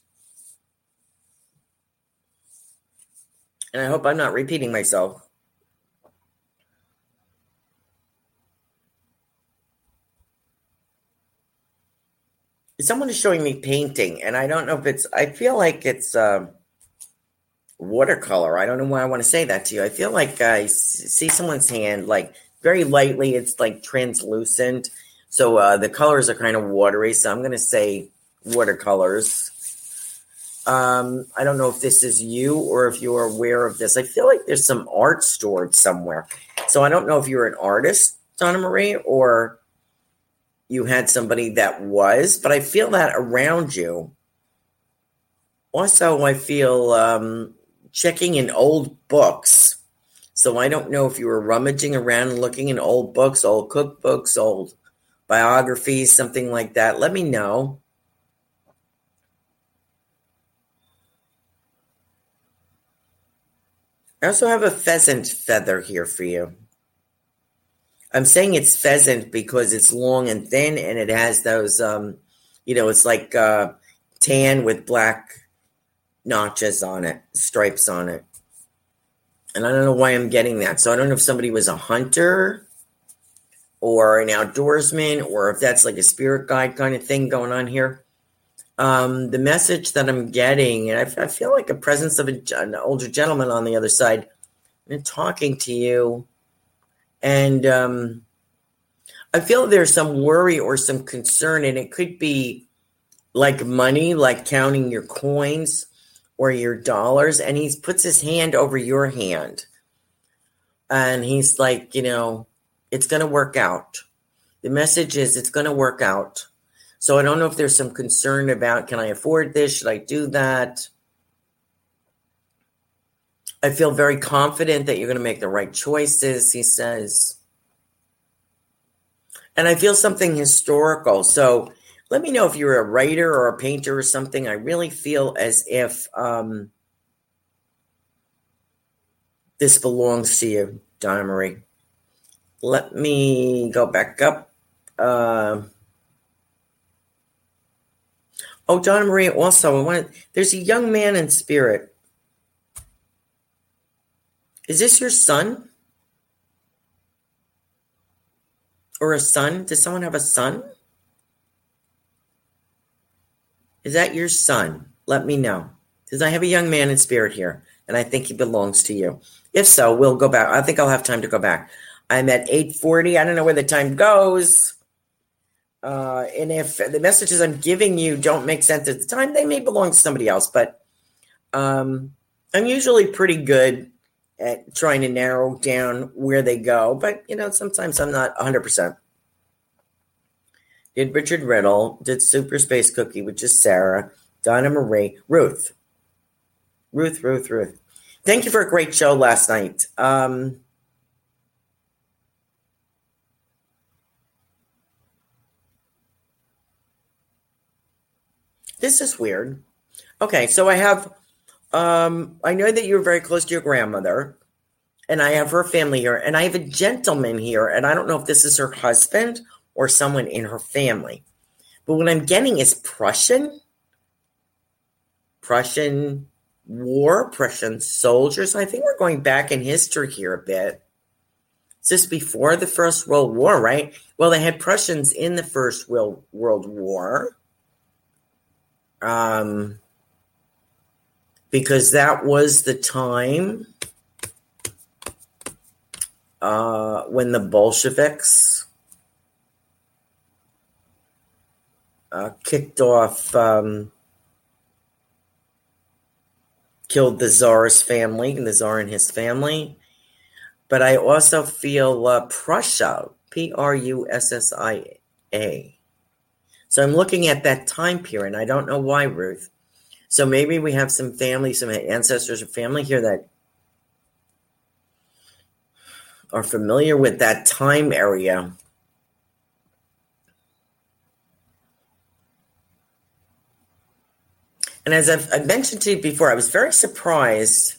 and I hope I'm not repeating myself. Someone is showing me painting, and I don't know if it's. I feel like it's um, watercolor. I don't know why I want to say that to you. I feel like I see someone's hand, like very lightly. It's like translucent so uh, the colors are kind of watery. So I'm going to say watercolors. Um, I don't know if this is you or if you're aware of this. I feel like there's some art stored somewhere. So I don't know if you're an artist, Donna Marie, or you had somebody that was, but I feel that around you. Also, I feel um, checking in old books. So I don't know if you were rummaging around looking in old books, old cookbooks, old biographies, something like that, let me know. I also have a pheasant feather here for you. I'm saying it's pheasant because it's long and thin and it has those, um, you know, it's like uh, tan with black notches on it, stripes on it. And I don't know why I'm getting that. So I don't know if somebody was a hunter or an outdoorsman or if that's like a spirit guide kind of thing going on here. Um, the message that I'm getting, and I, I feel like a presence of a, an older gentleman on the other side and talking to you. And um, I feel there's some worry or some concern, and it could be like money, like counting your coins or your dollars. And he puts his hand over your hand. And he's like, you know, it's going to work out. The message is it's going to work out. So I don't know if there's some concern about can I afford this? Should I do that? I feel very confident that you're going to make the right choices, he says. And I feel something historical. So let me know if you're a writer or a painter or something. I really feel as if um, this belongs to you, Donna let me go back up. Uh, oh, Donna Marie, also, I want there's a young man in spirit. Is this your son? Or a son? Does someone have a son? Is that your son? Let me know. Because I have a young man in spirit here, and I think he belongs to you. If so, we'll go back. I think I'll have time to go back. I'm at 840. I don't know where the time goes. Uh, and if the messages I'm giving you don't make sense at the time, they may belong to somebody else. But um, I'm usually pretty good at trying to narrow down where they go. But, you know, sometimes I'm not 100%. Did Richard Riddle, did Super Space Cookie, which is Sarah, Donna Marie, Ruth. Ruth, Ruth, Ruth. Thank you for a great show last night. Um, This is weird. Okay, so I have um I know that you're very close to your grandmother and I have her family here and I have a gentleman here and I don't know if this is her husband or someone in her family. But what I'm getting is Prussian Prussian war, Prussian soldiers. I think we're going back in history here a bit. Is this before the First World War, right? Well, they had Prussians in the First World War um, because that was the time uh, when the Bolsheviks uh, kicked off, um, killed the Tsar's family, and the Tsar and his family. but I also feel uh, Prussia, P R U S S I A. So I'm looking at that time period. I don't know why, Ruth. So maybe we have some family, some ancestors or family here that are familiar with that time area. And as I've, I've mentioned to you before, I was very surprised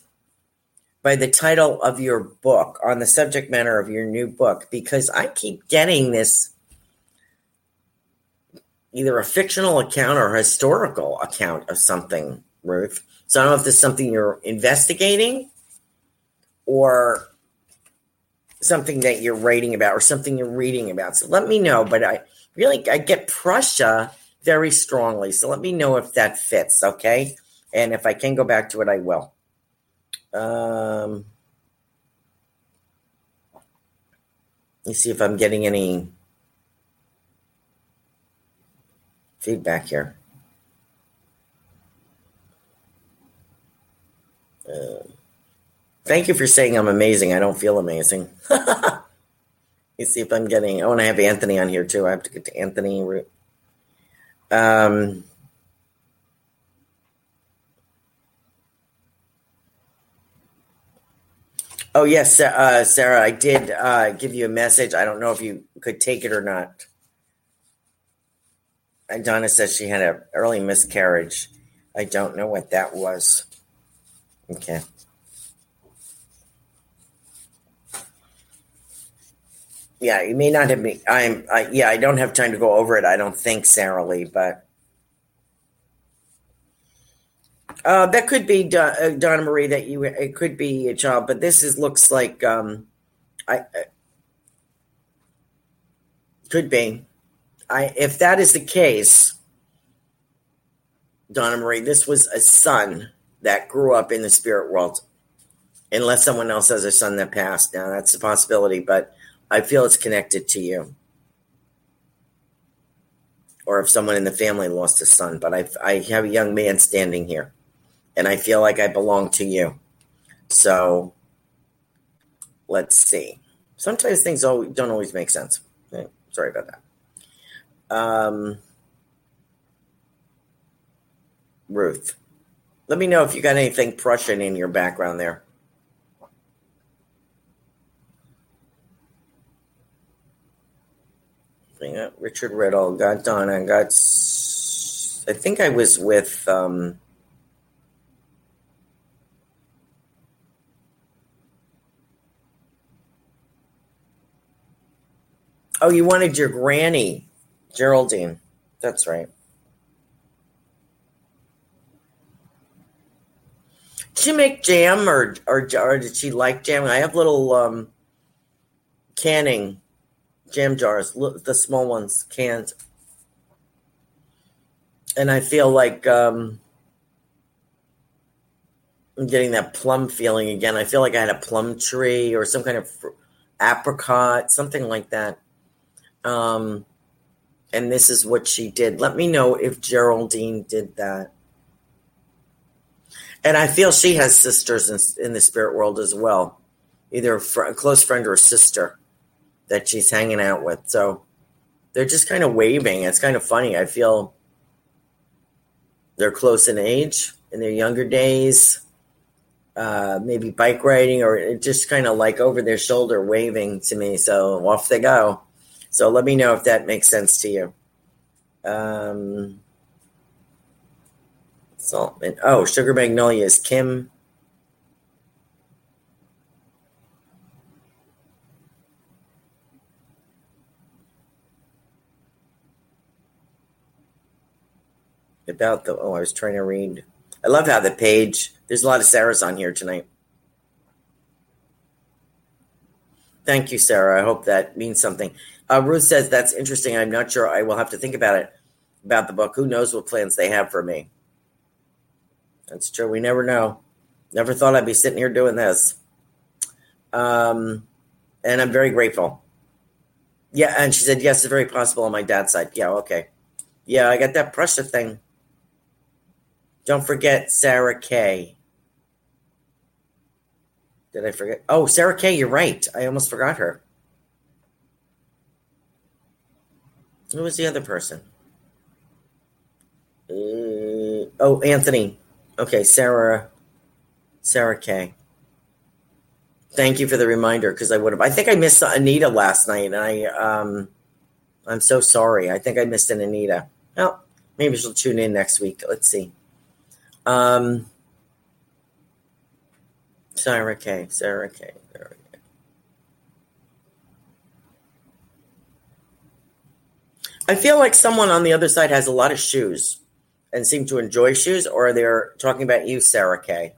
by the title of your book on the subject matter of your new book because I keep getting this either a fictional account or a historical account of something, Ruth. So I don't know if this is something you're investigating or something that you're writing about or something you're reading about. So let me know. But I really I get Prussia very strongly. So let me know if that fits, okay? And if I can go back to it, I will. Um, let me see if I'm getting any feedback here. Uh, thank you for saying I'm amazing. I don't feel amazing. Me see if I'm getting. I want to have Anthony on here too. I have to get to Anthony. Um, oh yes, uh, Sarah. I did uh, give you a message. I don't know if you could take it or not. Donna says she had an early miscarriage. I don't know what that was. Okay. Yeah, you may not have me. I'm. I, yeah, I don't have time to go over it. I don't think, Sarah Lee, but uh, that could be uh, Donna Marie. That you. It could be a child, but this is looks like. Um, I, I could be. I if that is the case, Donna Marie, this was a son that grew up in the spirit world. Unless someone else has a son that passed. Now that's a possibility, but I feel it's connected to you. Or if someone in the family lost a son, but I, I have a young man standing here and I feel like I belong to you. So let's see. Sometimes things don't always make sense. Eh, sorry about that. Um, Ruth, let me know if you got anything Prussian in your background there. Yeah, Richard Riddle got Donna, got. I think I was with. Um, oh, you wanted your granny. Geraldine. That's right. Did she make jam or, or or did she like jam? I have little um, canning jam jars, the small ones, canned. And I feel like um, I'm getting that plum feeling again. I feel like I had a plum tree or some kind of apricot, something like that. Um, and this is what she did. Let me know if Geraldine did that. And I feel she has sisters in, in the spirit world as well, either a, fr- a close friend or sister that she's hanging out with. So they're just kind of waving. It's kind of funny. I feel they're close in age in their younger days, uh, maybe bike riding or just kind of like over their shoulder waving to me. So off they go. So let me know if that makes sense to you. Um. Oh, Sugar Magnolia is Kim. About the oh, I was trying to read. I love how the page. There's a lot of Sarahs on here tonight. Thank you, Sarah. I hope that means something. Uh, Ruth says that's interesting. I'm not sure. I will have to think about it about the book. Who knows what plans they have for me? That's true. We never know. Never thought I'd be sitting here doing this. Um, and I'm very grateful. Yeah, and she said yes, it's very possible on my dad's side. Yeah, okay. Yeah, I got that Prussia thing. Don't forget Sarah Kay. Did I forget? Oh, Sarah Kay, you're right. I almost forgot her. Who was the other person? Uh, oh, Anthony. Okay, Sarah. Sarah Kay. Thank you for the reminder because I would have. I think I missed Anita last night, and I um, I'm so sorry. I think I missed an Anita. Well, maybe she'll tune in next week. Let's see. Um, Sarah Kay. Sarah Kay. Sarah Kay. I feel like someone on the other side has a lot of shoes and seem to enjoy shoes, or they're talking about you, Sarah Kay.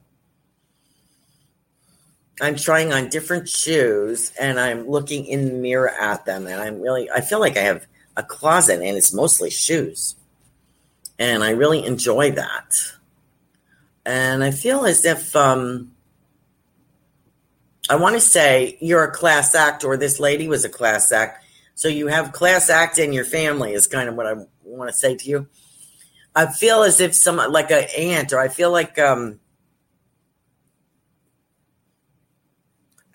I'm trying on different shoes and I'm looking in the mirror at them and I'm really I feel like I have a closet and it's mostly shoes. And I really enjoy that. And I feel as if um I want to say you're a class act or this lady was a class act. So you have class act in your family is kind of what I want to say to you. I feel as if some like an aunt or I feel like um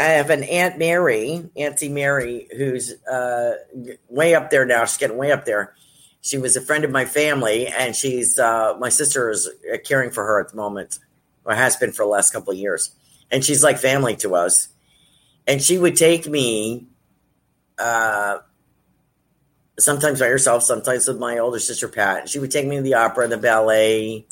I have an Aunt Mary, Auntie Mary, who's uh, way up there now. She's getting way up there. She was a friend of my family, and she's uh, my sister is caring for her at the moment, or has been for the last couple of years. And she's like family to us. And she would take me, uh, sometimes by herself, sometimes with my older sister Pat. She would take me to the opera, the ballet,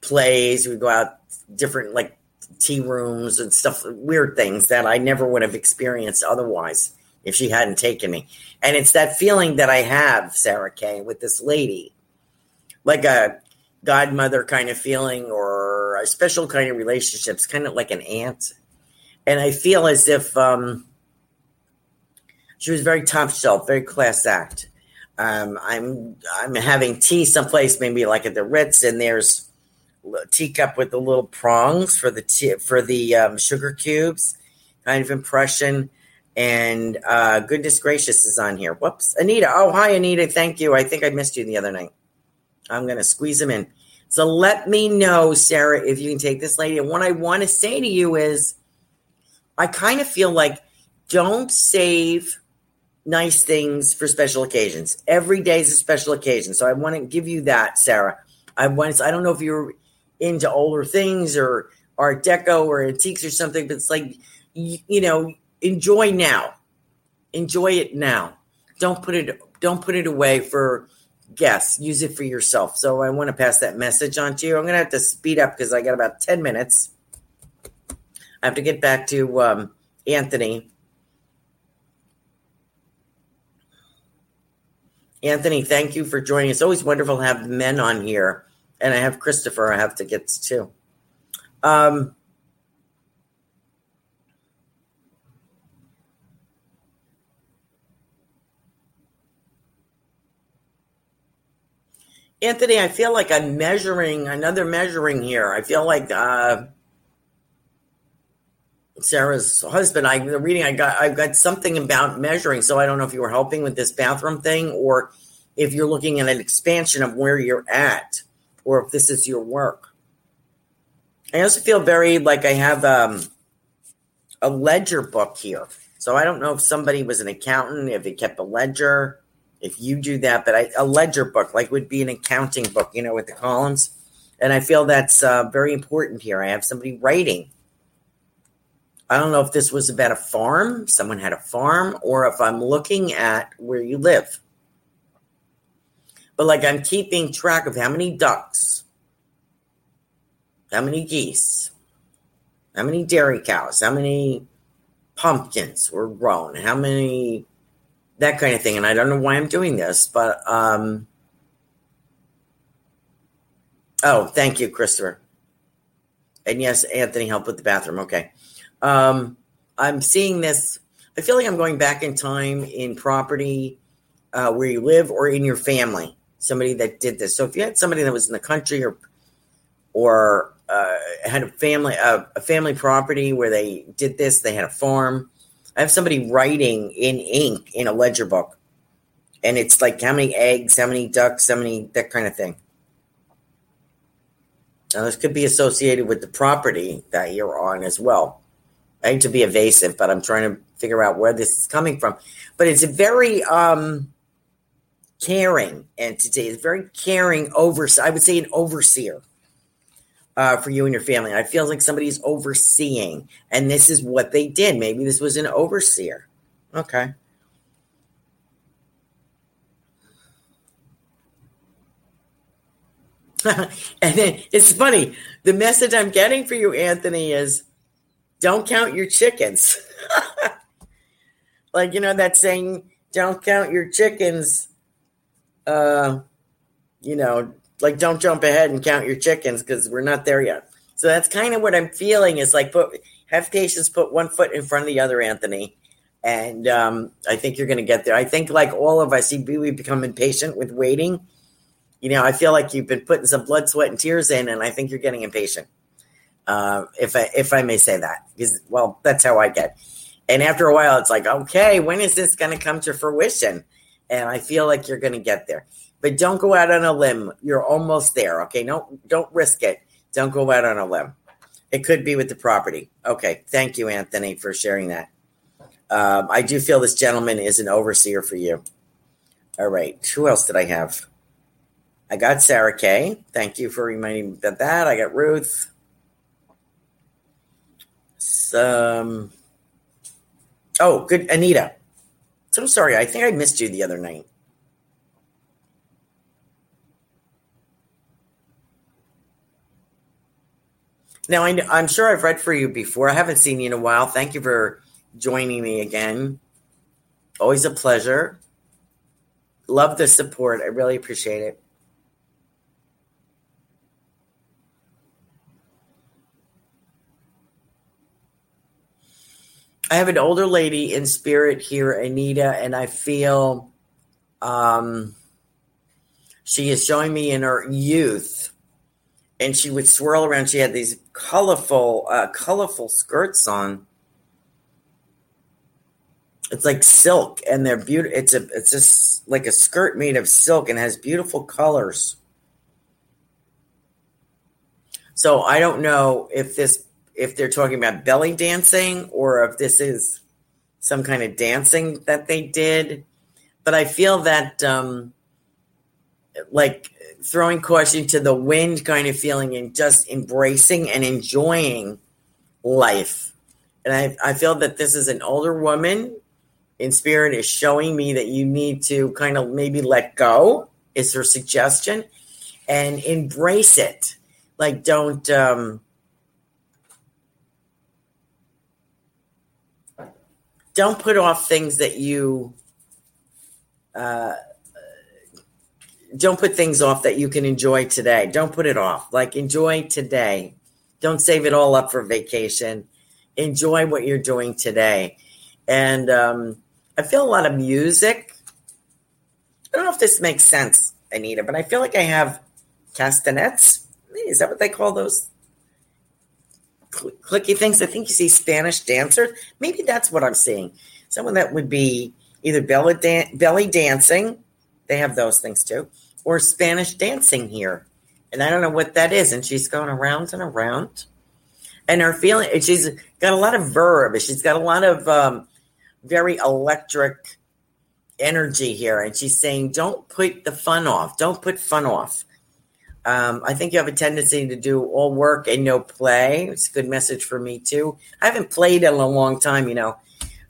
plays. We'd go out different like tea rooms and stuff, weird things that I never would have experienced otherwise if she hadn't taken me. And it's that feeling that I have, Sarah Kay, with this lady, like a godmother kind of feeling or a special kind of relationships, kind of like an aunt. And I feel as if um, she was very top shelf, very class act. Um, I'm I'm having tea someplace, maybe like at the Ritz, and there's a teacup with the little prongs for the tea, for the um, sugar cubes kind of impression. And uh, goodness gracious is on here. Whoops, Anita. Oh, hi, Anita. Thank you. I think I missed you the other night. I'm gonna squeeze them in. So let me know, Sarah, if you can take this lady. And what I want to say to you is, I kind of feel like don't save nice things for special occasions. Every day is a special occasion. So I want to give you that, Sarah. I want. I don't know if you're into older things or art deco or antiques or something but it's like you, you know enjoy now enjoy it now don't put it don't put it away for guests use it for yourself so i want to pass that message on to you i'm going to have to speed up because i got about 10 minutes i have to get back to um, anthony anthony thank you for joining it's always wonderful to have men on here and I have Christopher. I have to get to. Um, Anthony, I feel like I'm measuring another measuring here. I feel like uh, Sarah's husband. I the reading I got. I've got something about measuring. So I don't know if you were helping with this bathroom thing or if you're looking at an expansion of where you're at or if this is your work. I also feel very like I have um, a ledger book here. So I don't know if somebody was an accountant, if it kept a ledger, if you do that, but I, a ledger book like would be an accounting book, you know, with the columns. And I feel that's uh, very important here. I have somebody writing. I don't know if this was about a farm, someone had a farm, or if I'm looking at where you live but like I'm keeping track of how many ducks, how many geese, how many dairy cows, how many pumpkins were grown, how many that kind of thing. And I don't know why I'm doing this, but um oh, thank you, Christopher. And yes, Anthony helped with the bathroom. Okay. Um I'm seeing this. I feel like I'm going back in time in property uh, where you live or in your family somebody that did this. So if you had somebody that was in the country or or uh, had a family a family property where they did this, they had a farm. I have somebody writing in ink in a ledger book, and it's like how many eggs, how many ducks, how many that kind of thing. Now this could be associated with the property that you're on as well. I hate to be evasive, but I'm trying to figure out where this is coming from. But it's a very um, caring entity. It's very caring over. I would say an overseer uh, for you and your family. I feel like somebody's overseeing, and this is what they did. Maybe this was an overseer. Okay. and then it's funny. The message I'm getting for you, Anthony, is don't count your chickens. like, you know, that saying, don't count your chickens. Uh, you know, like don't jump ahead and count your chickens because we're not there yet. So that's kind of what I'm feeling is like put have patience, put one foot in front of the other, Anthony. And um, I think you're going to get there. I think, like all of us, we become impatient with waiting you know, I feel like you've been putting some blood, sweat, and tears in, and I think you're getting impatient. Uh, if I if I may say that, because well, that's how I get. And after a while, it's like, okay, when is this going to come to fruition? And I feel like you're going to get there, but don't go out on a limb. You're almost there. Okay, don't don't risk it. Don't go out on a limb. It could be with the property. Okay, thank you, Anthony, for sharing that. Um, I do feel this gentleman is an overseer for you. All right, who else did I have? I got Sarah Kay. Thank you for reminding me of that. I got Ruth. Some. Oh, good. Anita. So sorry. I think I missed you the other night. Now, I, I'm sure I've read for you before. I haven't seen you in a while. Thank you for joining me again. Always a pleasure. Love the support. I really appreciate it. I have an older lady in spirit here, Anita, and I feel um, she is showing me in her youth, and she would swirl around. She had these colorful, uh, colorful skirts on. It's like silk, and they're beautiful. It's a, it's just like a skirt made of silk and has beautiful colors. So I don't know if this if they're talking about belly dancing or if this is some kind of dancing that they did. But I feel that, um, like throwing caution to the wind kind of feeling and just embracing and enjoying life. And I, I feel that this is an older woman in spirit is showing me that you need to kind of maybe let go, is her suggestion, and embrace it. Like, don't, um, don't put off things that you uh, don't put things off that you can enjoy today. Don't put it off. Like enjoy today. Don't save it all up for vacation. Enjoy what you're doing today. And um, I feel a lot of music. I don't know if this makes sense, Anita, but I feel like I have castanets. Is that what they call those clicky things. I think you see Spanish dancers. Maybe that's what I'm seeing. Someone that would be either belly, dan- belly dancing, they have those things too, or Spanish dancing here. And I don't know what that is. And she's going around and around. And her feeling, she's got a lot of verb. She's got a lot of um, very electric energy here. And she's saying, don't put the fun off. Don't put fun off. Um, I think you have a tendency to do all work and no play. It's a good message for me too. I haven't played in a long time, you know.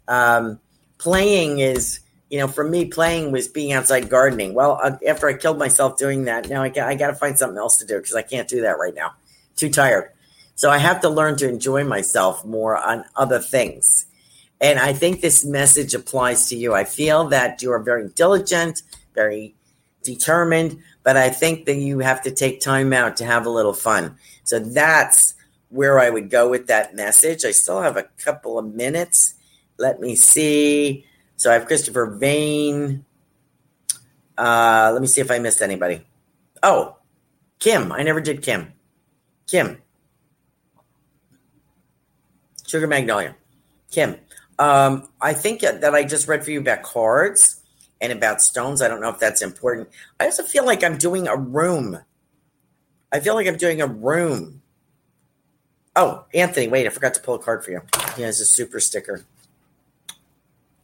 Um, playing is, you know, for me, playing was being outside gardening. Well, uh, after I killed myself doing that, now I got, I got to find something else to do because I can't do that right now. Too tired. So I have to learn to enjoy myself more on other things. And I think this message applies to you. I feel that you are very diligent, very determined, but I think that you have to take time out to have a little fun. So that's where I would go with that message. I still have a couple of minutes. Let me see. So I have Christopher Vane. Uh, let me see if I missed anybody. Oh, Kim. I never did Kim. Kim. Sugar Magnolia. Kim. Um, I think that I just read for you about cards and about stones. I don't know if that's important. I also feel like I'm doing a room. I feel like I'm doing a room. Oh, Anthony, wait, I forgot to pull a card for you. He has a super sticker.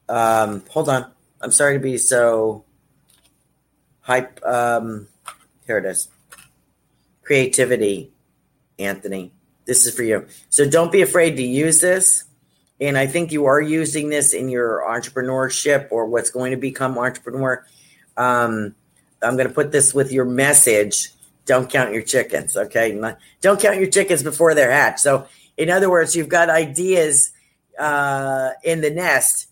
Um, hold on. I'm sorry to be so hype. Um, here it is. Creativity, Anthony. This is for you. So don't be afraid to use this. And I think you are using this in your entrepreneurship or what's going to become entrepreneur. Um, I'm going to put this with your message. Don't count your chickens. Okay. Don't count your chickens before they're hatched. So, in other words, you've got ideas uh, in the nest,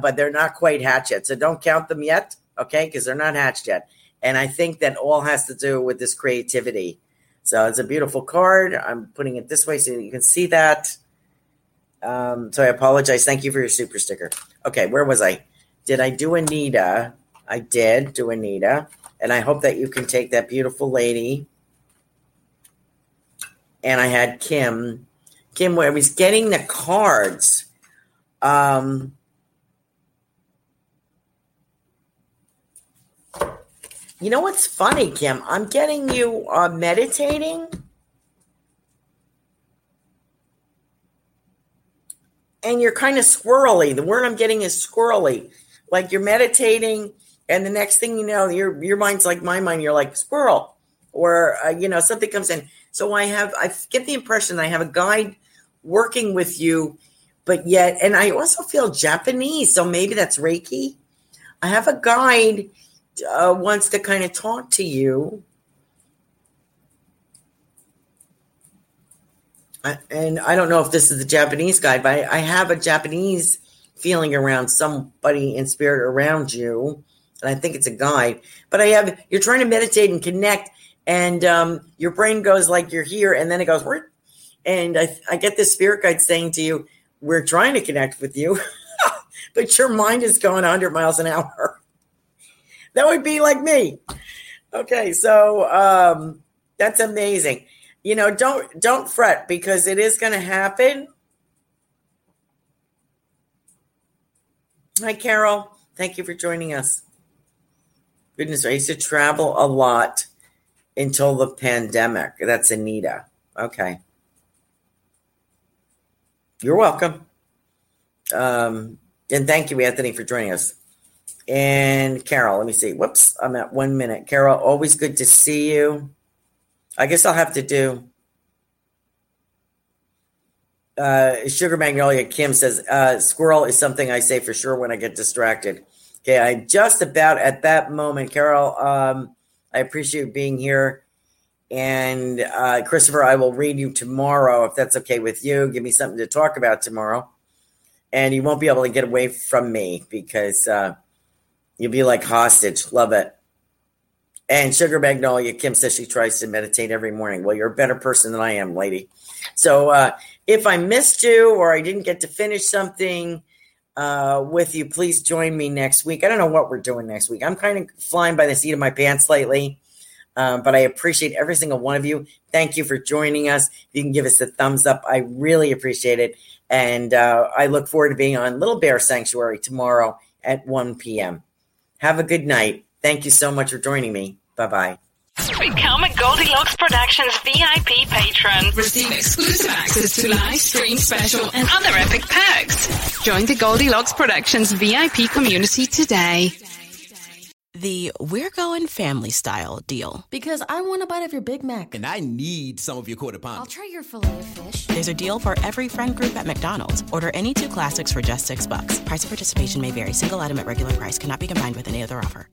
but they're not quite hatched yet. So, don't count them yet. Okay. Because they're not hatched yet. And I think that all has to do with this creativity. So, it's a beautiful card. I'm putting it this way so you can see that. Um, so, I apologize. Thank you for your super sticker. Okay. Where was I? Did I do Anita? I did do Anita. And I hope that you can take that beautiful lady. And I had Kim. Kim, where I was getting the cards. Um, you know what's funny, Kim? I'm getting you uh, meditating. And you're kind of squirrely. The word I'm getting is squirrely. Like you're meditating and the next thing you know, your your mind's like my mind. You're like squirrel, or uh, you know something comes in. So I have I get the impression I have a guide working with you, but yet, and I also feel Japanese. So maybe that's Reiki. I have a guide uh, wants to kind of talk to you. And I don't know if this is the Japanese guide, but I, I have a Japanese feeling around somebody in spirit around you and I think it's a guide. But I have you're trying to meditate and connect, and um, your brain goes like you're here, and then it goes where, and I I get this spirit guide saying to you, "We're trying to connect with you, but your mind is going 100 miles an hour." that would be like me. Okay, so um, that's amazing. You know, don't don't fret because it is going to happen. Hi, Carol. Thank you for joining us. Goodness, I used to travel a lot until the pandemic. That's Anita. Okay. You're welcome. Um, and thank you, Anthony, for joining us. And Carol, let me see. Whoops, I'm at one minute. Carol, always good to see you. I guess I'll have to do. Uh, Sugar Magnolia Kim says, uh, squirrel is something I say for sure when I get distracted. Okay, I'm just about at that moment, Carol. Um, I appreciate being here, and uh, Christopher, I will read you tomorrow if that's okay with you. Give me something to talk about tomorrow, and you won't be able to get away from me because uh, you'll be like hostage. Love it. And Sugar Magnolia Kim says she tries to meditate every morning. Well, you're a better person than I am, lady. So uh, if I missed you or I didn't get to finish something uh, with you. Please join me next week. I don't know what we're doing next week. I'm kind of flying by the seat of my pants lately, um, but I appreciate every single one of you. Thank you for joining us. If you can give us a thumbs up, I really appreciate it. And uh, I look forward to being on Little Bear Sanctuary tomorrow at 1 p.m. Have a good night. Thank you so much for joining me. Bye bye. Become a Goldilocks Productions VIP patron. Receive exclusive access to live stream special and other epic perks. Join the Goldilocks Productions VIP community today. The We're Going Family Style deal. Because I want a bite of your Big Mac. And I need some of your quarter pound. I'll try your filet of fish. There's a deal for every friend group at McDonald's. Order any two classics for just six bucks. Price of participation may vary. Single item at regular price cannot be combined with any other offer.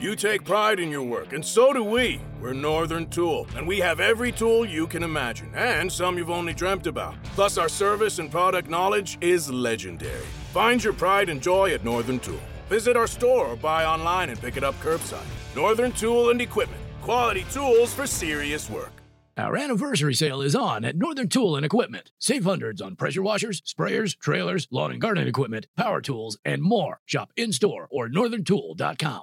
You take pride in your work, and so do we. We're Northern Tool, and we have every tool you can imagine, and some you've only dreamt about. Plus, our service and product knowledge is legendary. Find your pride and joy at Northern Tool. Visit our store or buy online and pick it up curbside. Northern Tool and Equipment. Quality tools for serious work. Our anniversary sale is on at Northern Tool and Equipment. Save hundreds on pressure washers, sprayers, trailers, lawn and garden equipment, power tools, and more. Shop in store or northerntool.com.